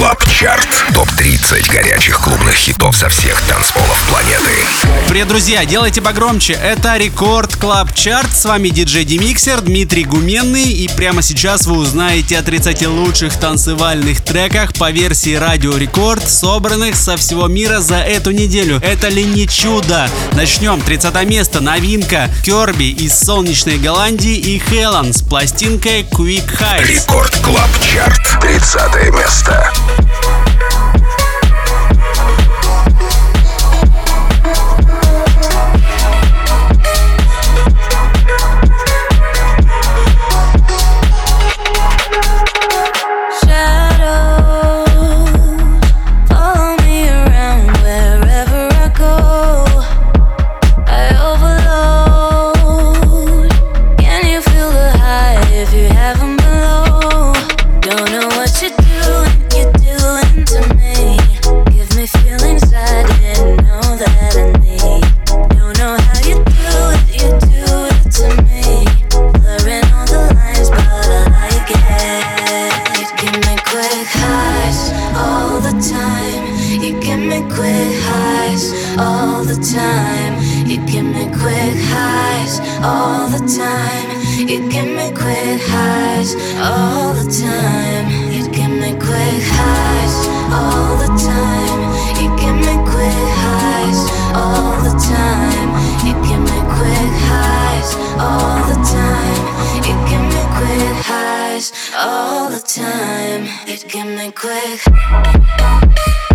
Club Chart. Топ-30 горячих клубных хитов со всех танцполов планеты. Привет, друзья, делайте погромче. Это Record Club Chart. С вами диджей DeMixer Дмитрий Гуменный. И прямо сейчас вы узнаете о 30 лучших танцевальных треках по версии Радио Рекорд, собранных со всего мира за эту неделю. Это ли не чудо? Начнем. 30 место. Новинка. Керби из солнечной Голландии и Хелан с пластинкой Quick Heights. Record Club Chart. 30 место. Thank you. all the time. It can be quick.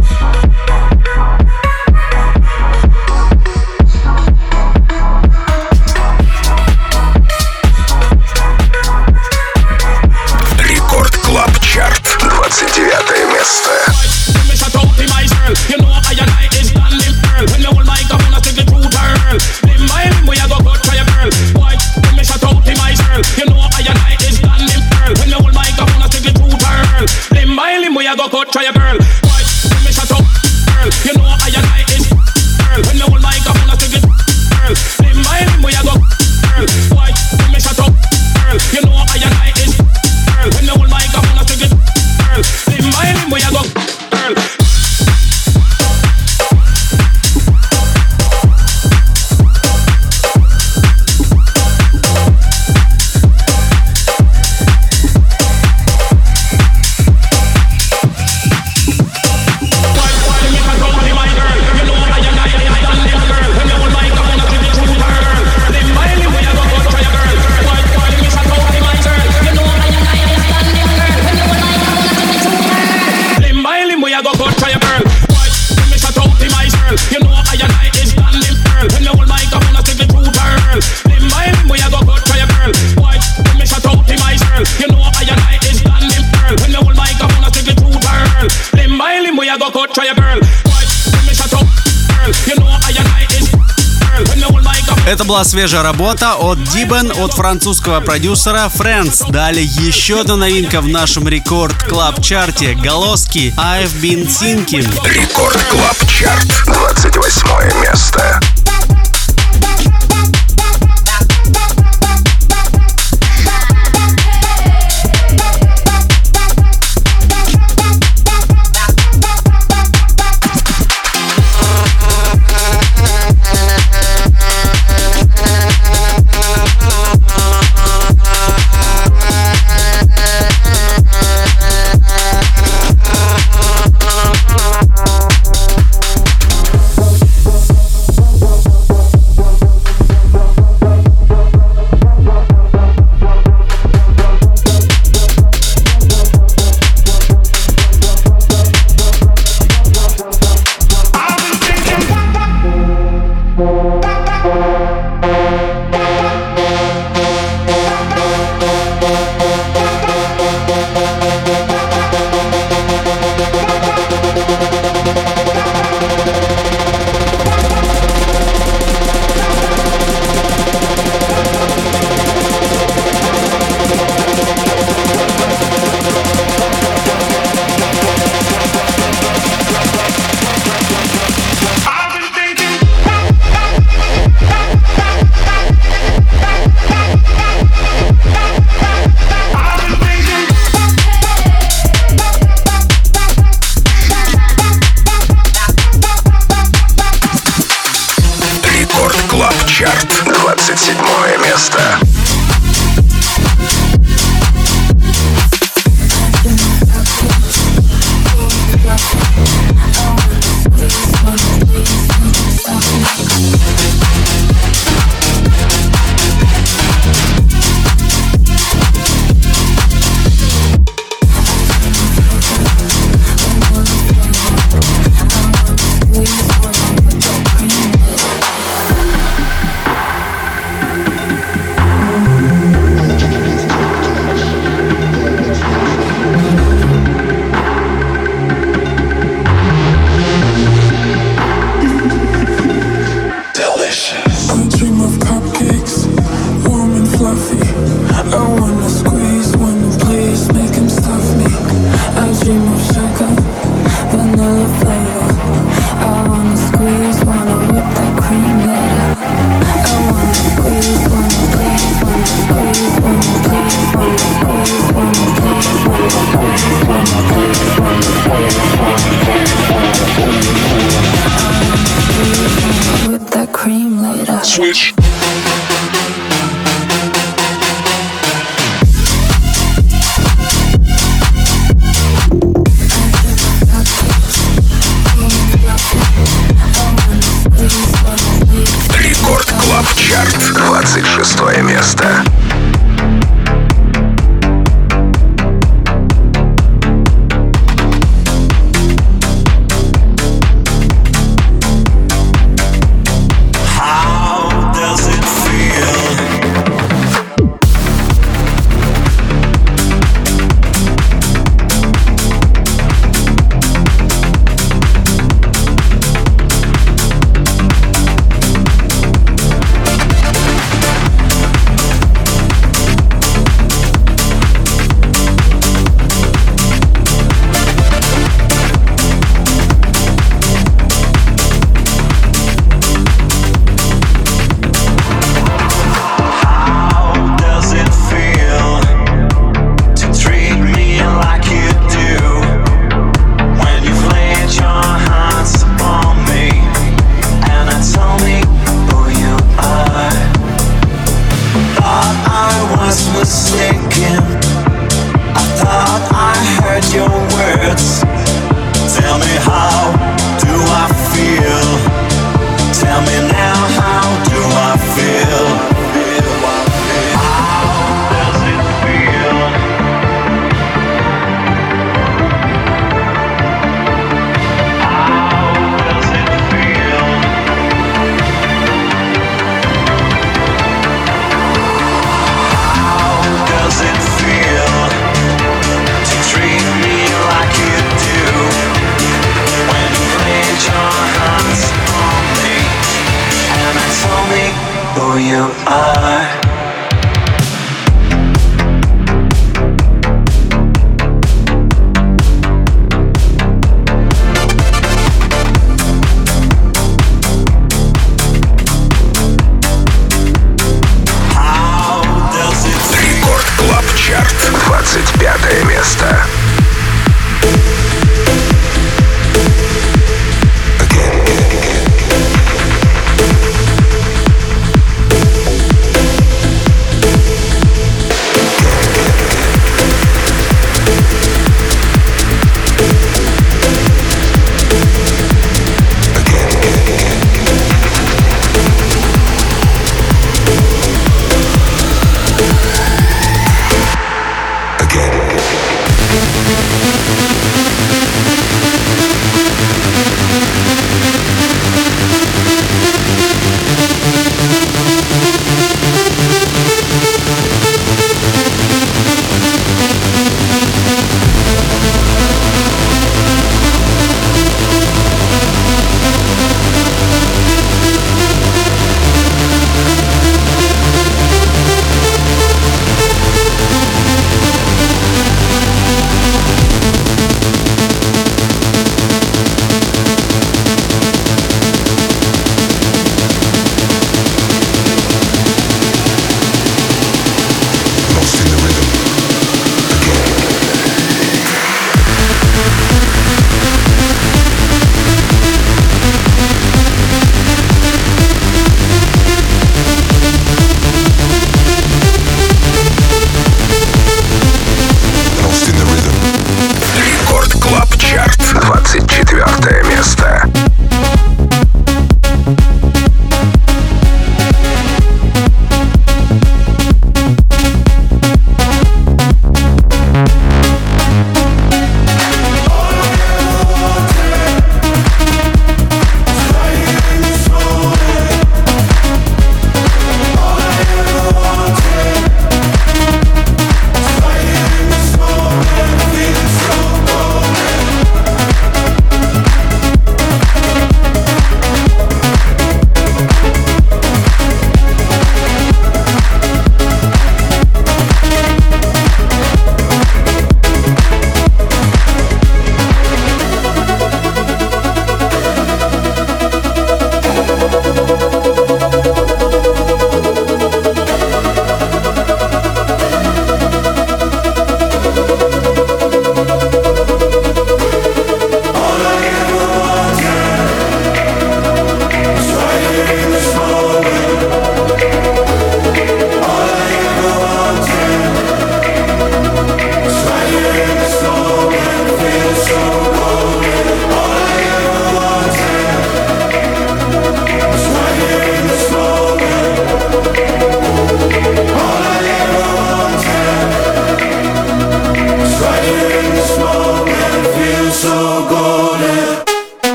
Была свежая работа от Дибен, от французского продюсера Friends. Далее еще одна новинка в нашем рекорд клаб чарте Голоски I've Been Thinking. Рекорд клаб чарт 28 место. Чарт, 27 место.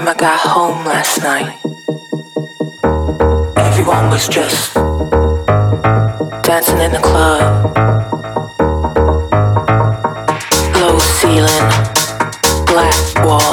time I got home last night, everyone was just dancing in the club. Low ceiling, black wall.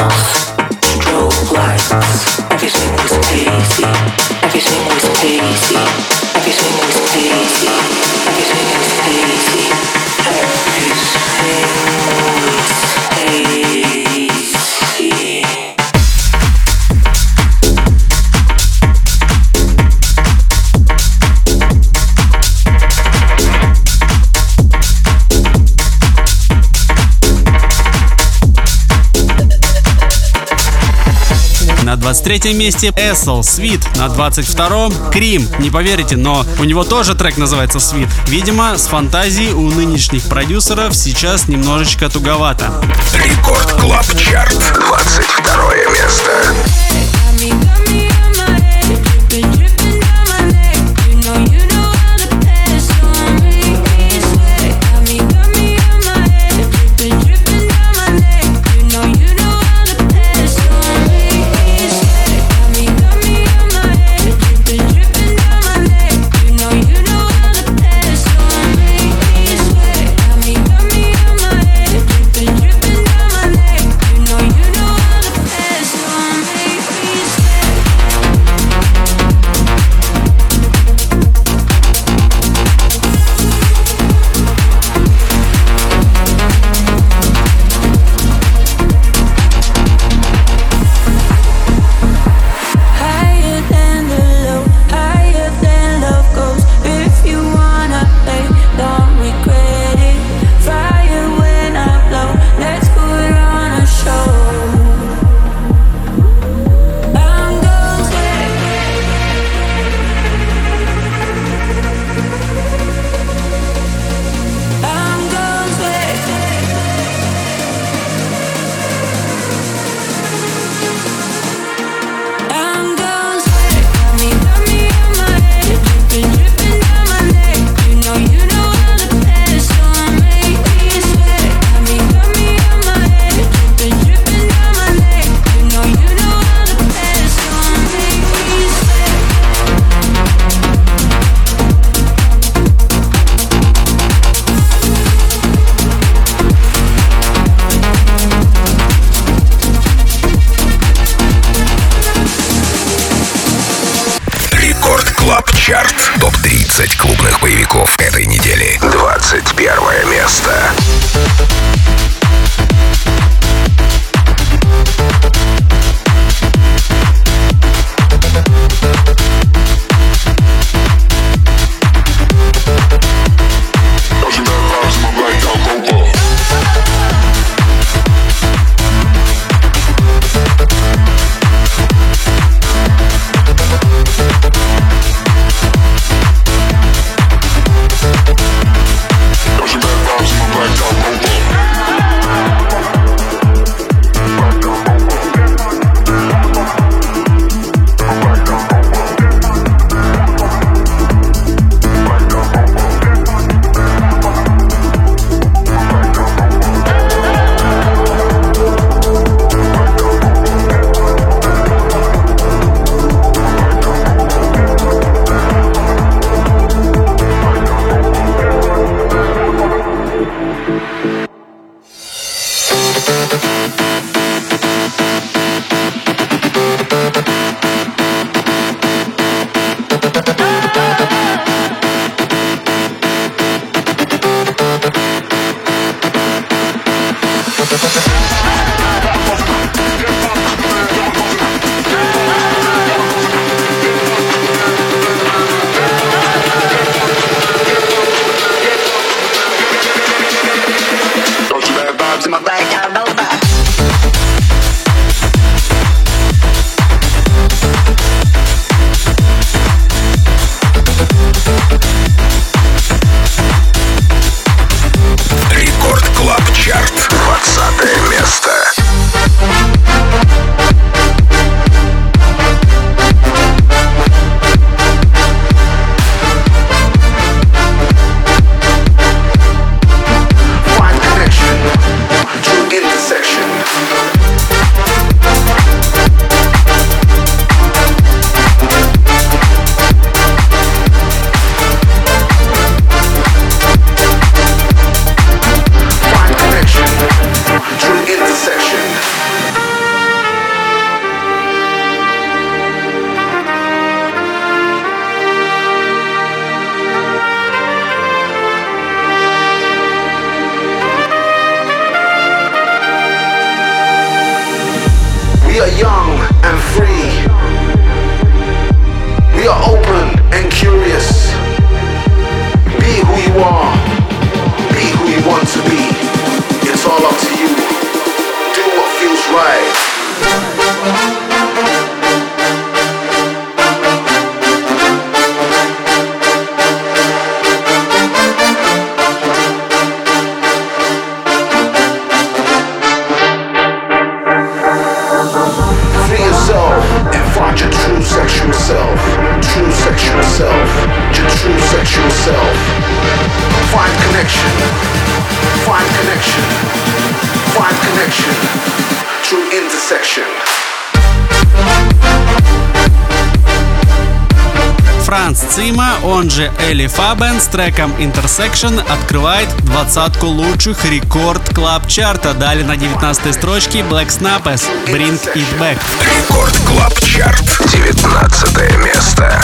На 23 месте Essel, Sweet. На 22-м Cream. Не поверите, но у него тоже трек называется Sweet. Видимо, с фантазией у нынешних продюсеров сейчас немножечко туговато. Record Club Chart. 22 место. ハハハハ Франц Цима, он же Эли Фабен, с треком Intersection открывает двадцатку лучших рекорд клаб чарта. Далее на 19 строчке Black Snappers, Bring It Back. Рекорд клаб чарт, 19 место.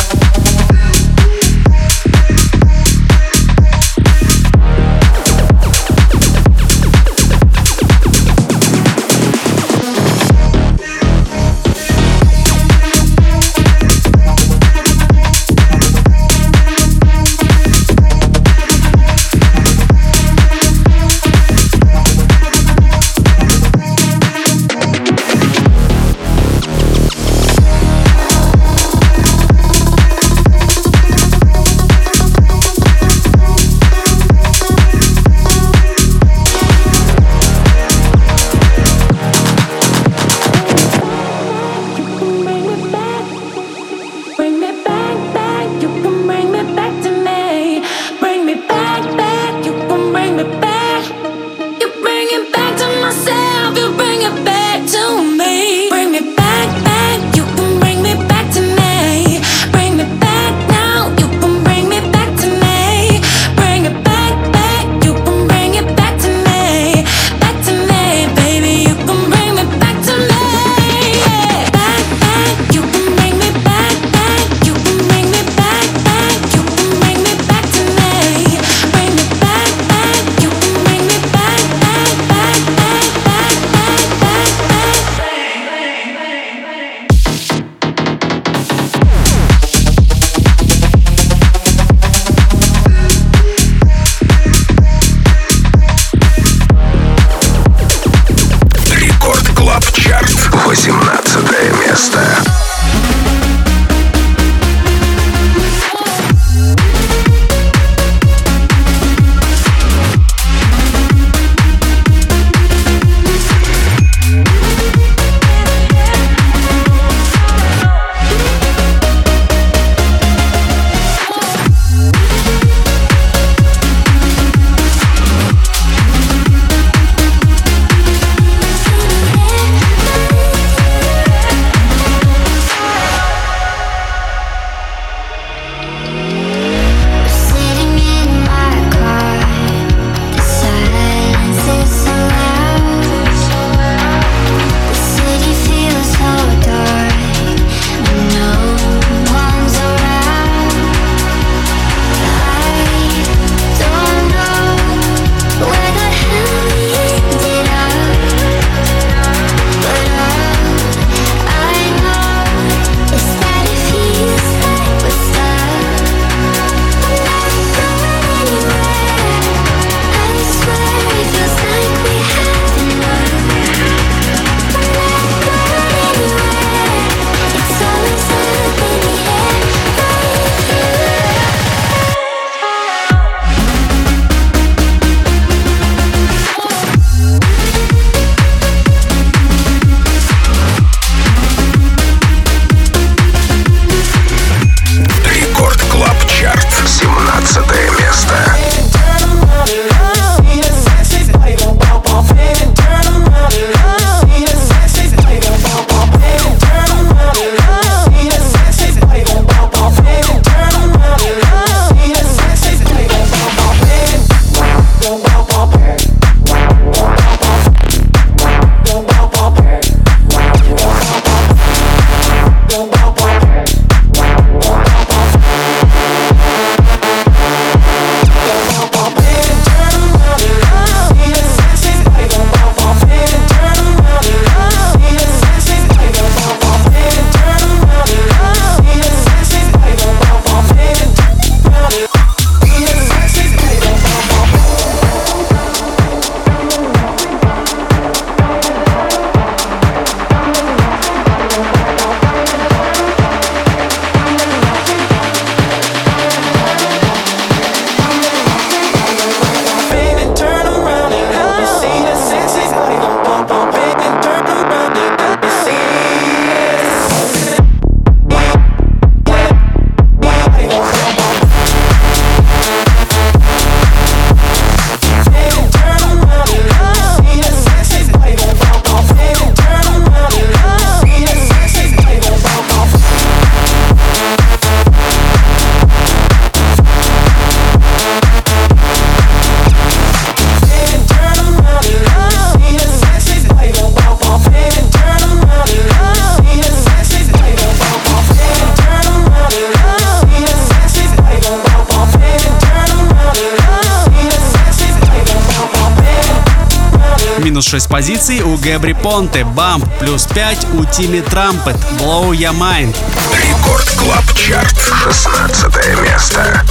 6 позиций у Gabry Ponte, Bump плюс 5 у Timmy Trumpet, Blow Your Mind. Record Club Chart, 16 место.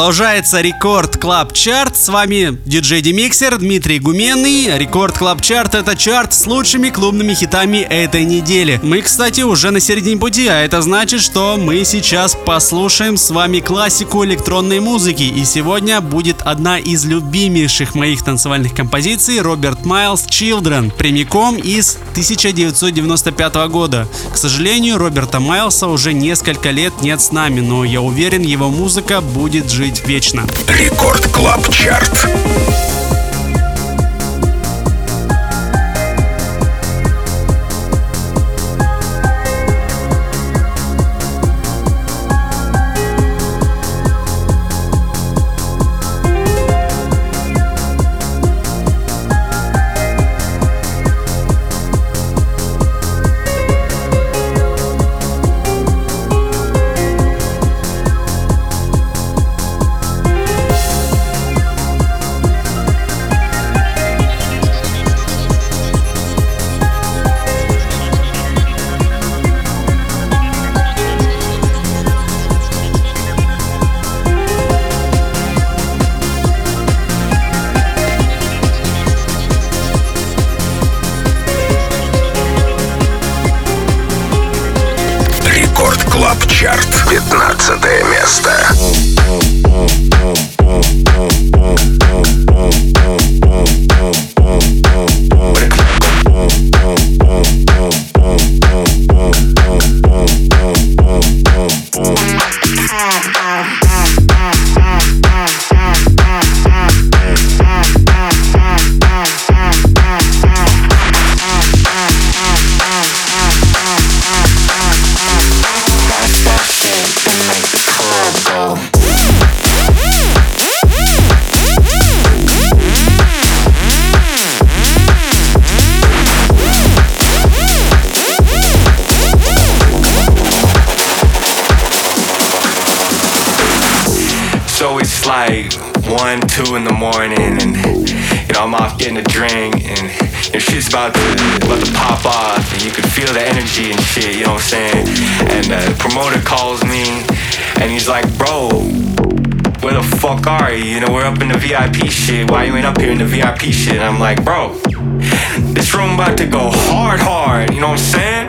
Продолжается Record Club Chart. С вами диджей DeMixer Дмитрий Гуменный. Record Club Chart это чарт с лучшими клубными хитами этой недели. Мы, кстати, уже на середине пути, а это значит, что мы сейчас послушаем с вами классику электронной музыки. И сегодня будет одна из любимейших моих танцевальных композиций Роберт Майлз Children, прямиком из 1995 года. К сожалению, Роберта Майлса уже несколько лет нет с нами, но я уверен, его музыка будет жить вечно. Record Club Chart. So it's like one, two in the morning, and you know I'm off getting a drink, and your shit's about to about to pop off, and you can feel the energy and shit. You know what I'm saying? And the promoter calls me, and he's like, "Bro, where the fuck are you? You know we're up in the VIP shit. Why you ain't up here in the VIP shit?" And I'm like, "Bro, this room about to go hard, hard. You know what I'm saying?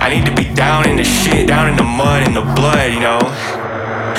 I need to be down in the shit, down in the mud, in the blood. You know."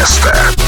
место.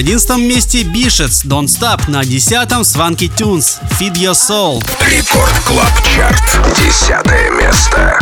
11 месте Бишетс, Don't Stop, на 10-м Swanky Tunes Feed Your Soul. Рекорд Клаб Чарт, 10 место.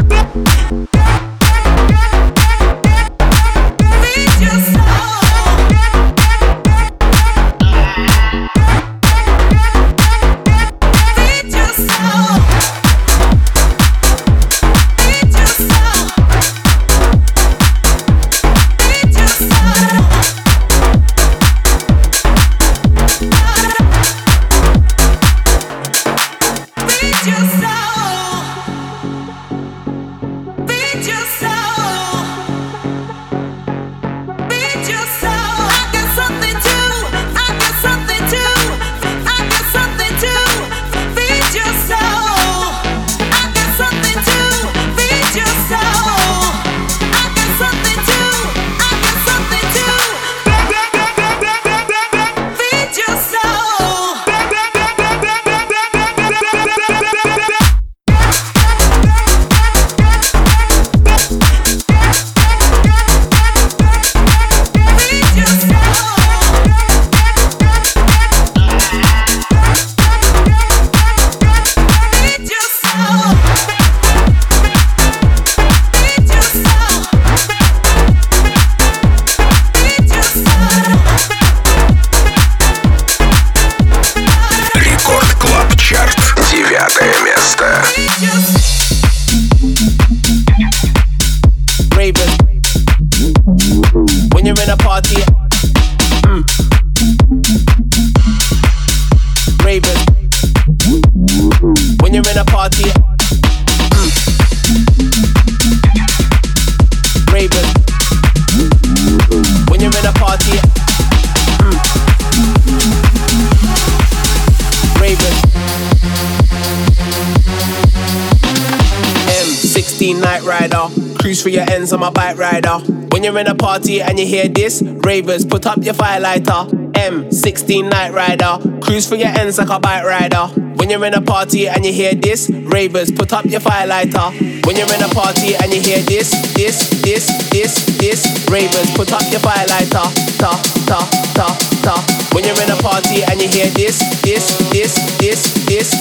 In a party and you hear this, ravers, put up your firelighter. M16 Night Rider. Cruise for your ends like a bike rider. When you're in a party and you hear this, ravers, put up your firelighter. When you're in a party and you hear this, this, this, this, this, ravers, put up your firelighter. Ta, ta, ta, ta. When you're in a party and you hear this, this, this, this, this.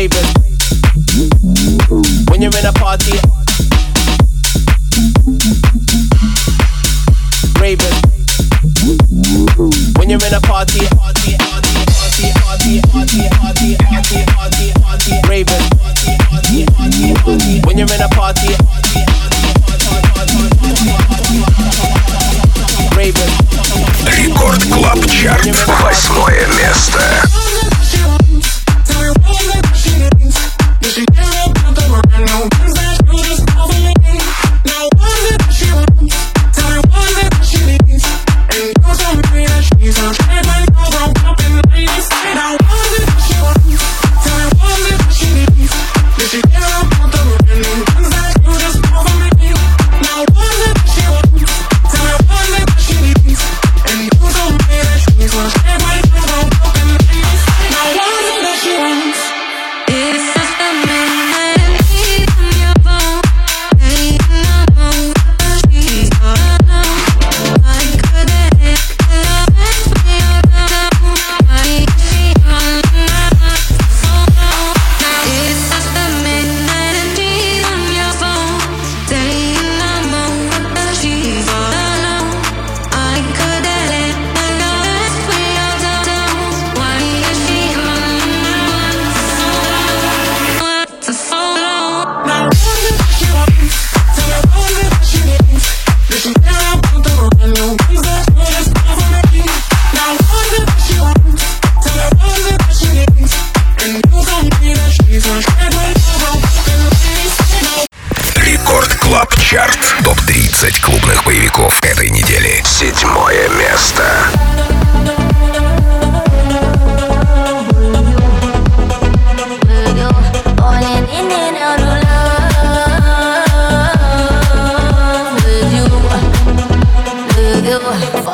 Ravers. When you're in a party. Ravers. When you're in a party. Party, party, party, party, party, party, party, party, party. Party, party. When you're in a party.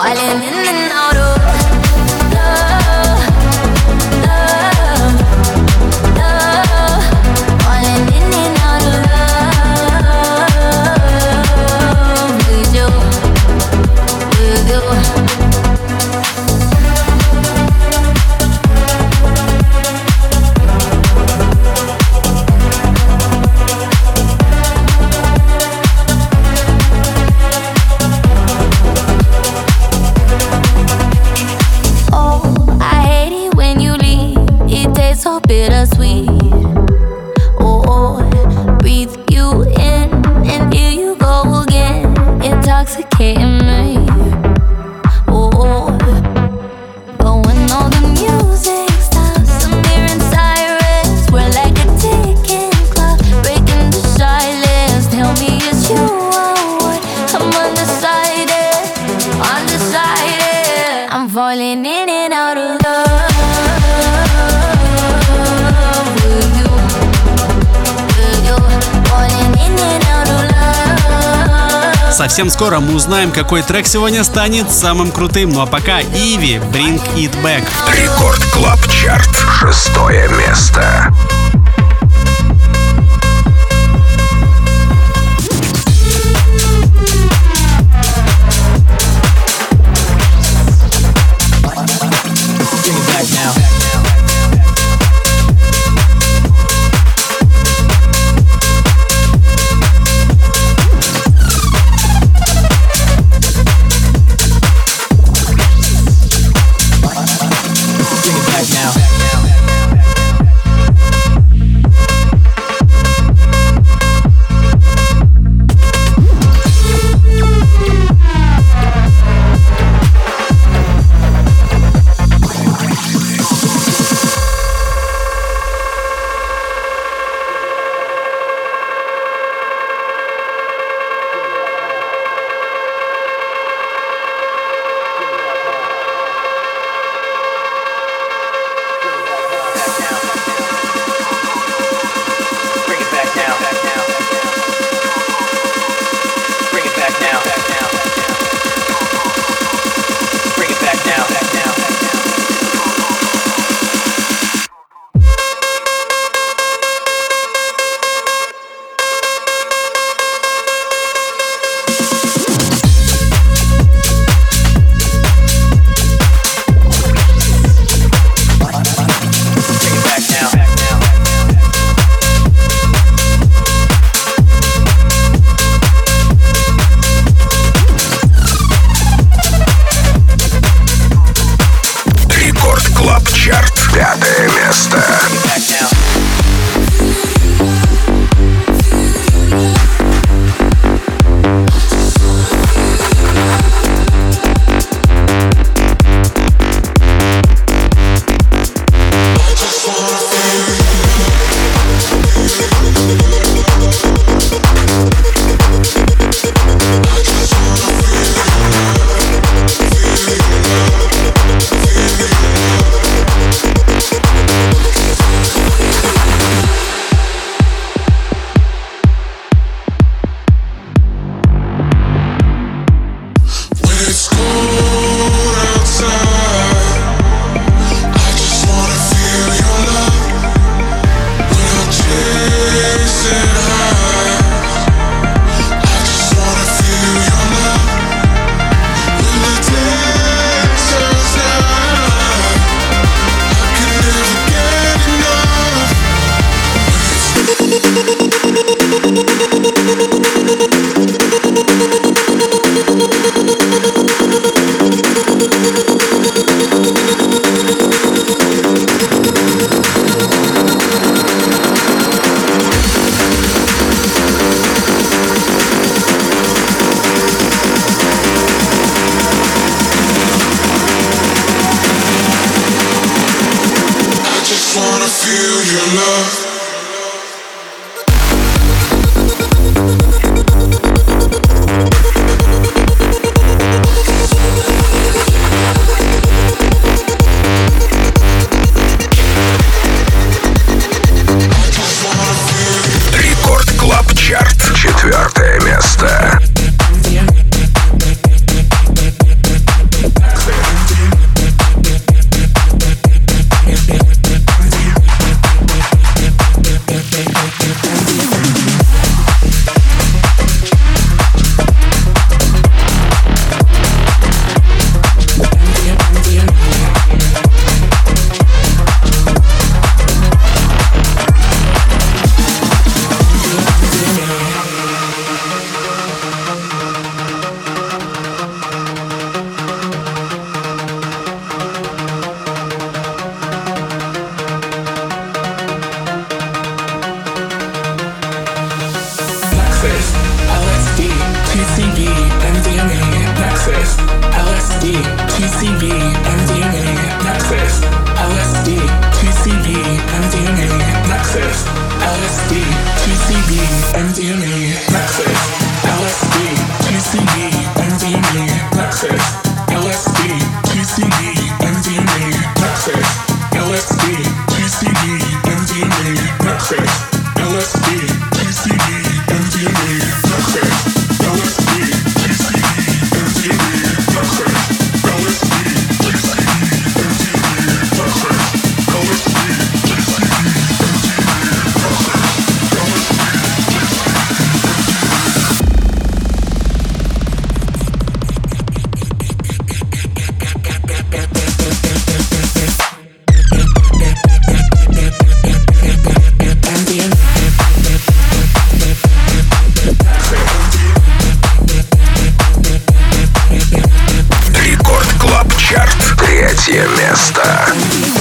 Falling in and Совсем скоро мы узнаем, какой трек сегодня станет самым крутым. Ну а пока Иви, Bring It Back. Record Club Chart. Шестое место. третье место.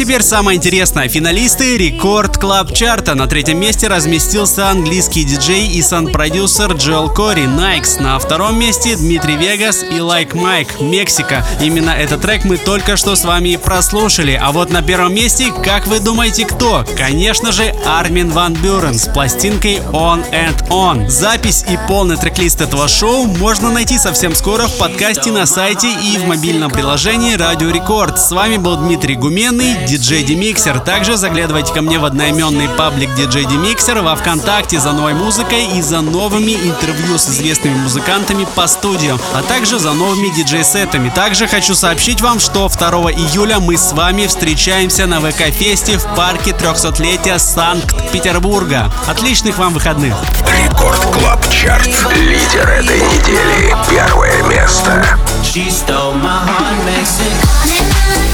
теперь самое интересное. Финалисты Record Club Chart а. На третьем месте разместился английский диджей и саунд-продюсер Joel Corry Nikes. На втором месте Dimitri Vegas и Like like Mike Mexico. Именно этот трек мы только что с вами прослушали. А вот на первом месте, как вы думаете, кто? Конечно же, Armin van Buuren с пластинкой On and On. Запись и полный трек-лист этого шоу можно найти совсем скоро в подкасте на сайте и в мобильном приложении Радио Рекорд. С вами был Дмитрий Гуменный, диджей DeMixer. Также заглядывайте ко мне в одноименный паблик диджей DeMixer во Вконтакте за новой музыкой и за новыми интервью с известными музыкантами по студиям, а также за новыми диджей-сетами. Также хочу сообщить вам, что 2 июля мы с вами встречаемся на ВК-фесте в парке 300-летия Санкт-Петербурга. Отличных вам выходных! Record Club Chart. Лидер этой недели. Первое место. She stole my heart, Mexican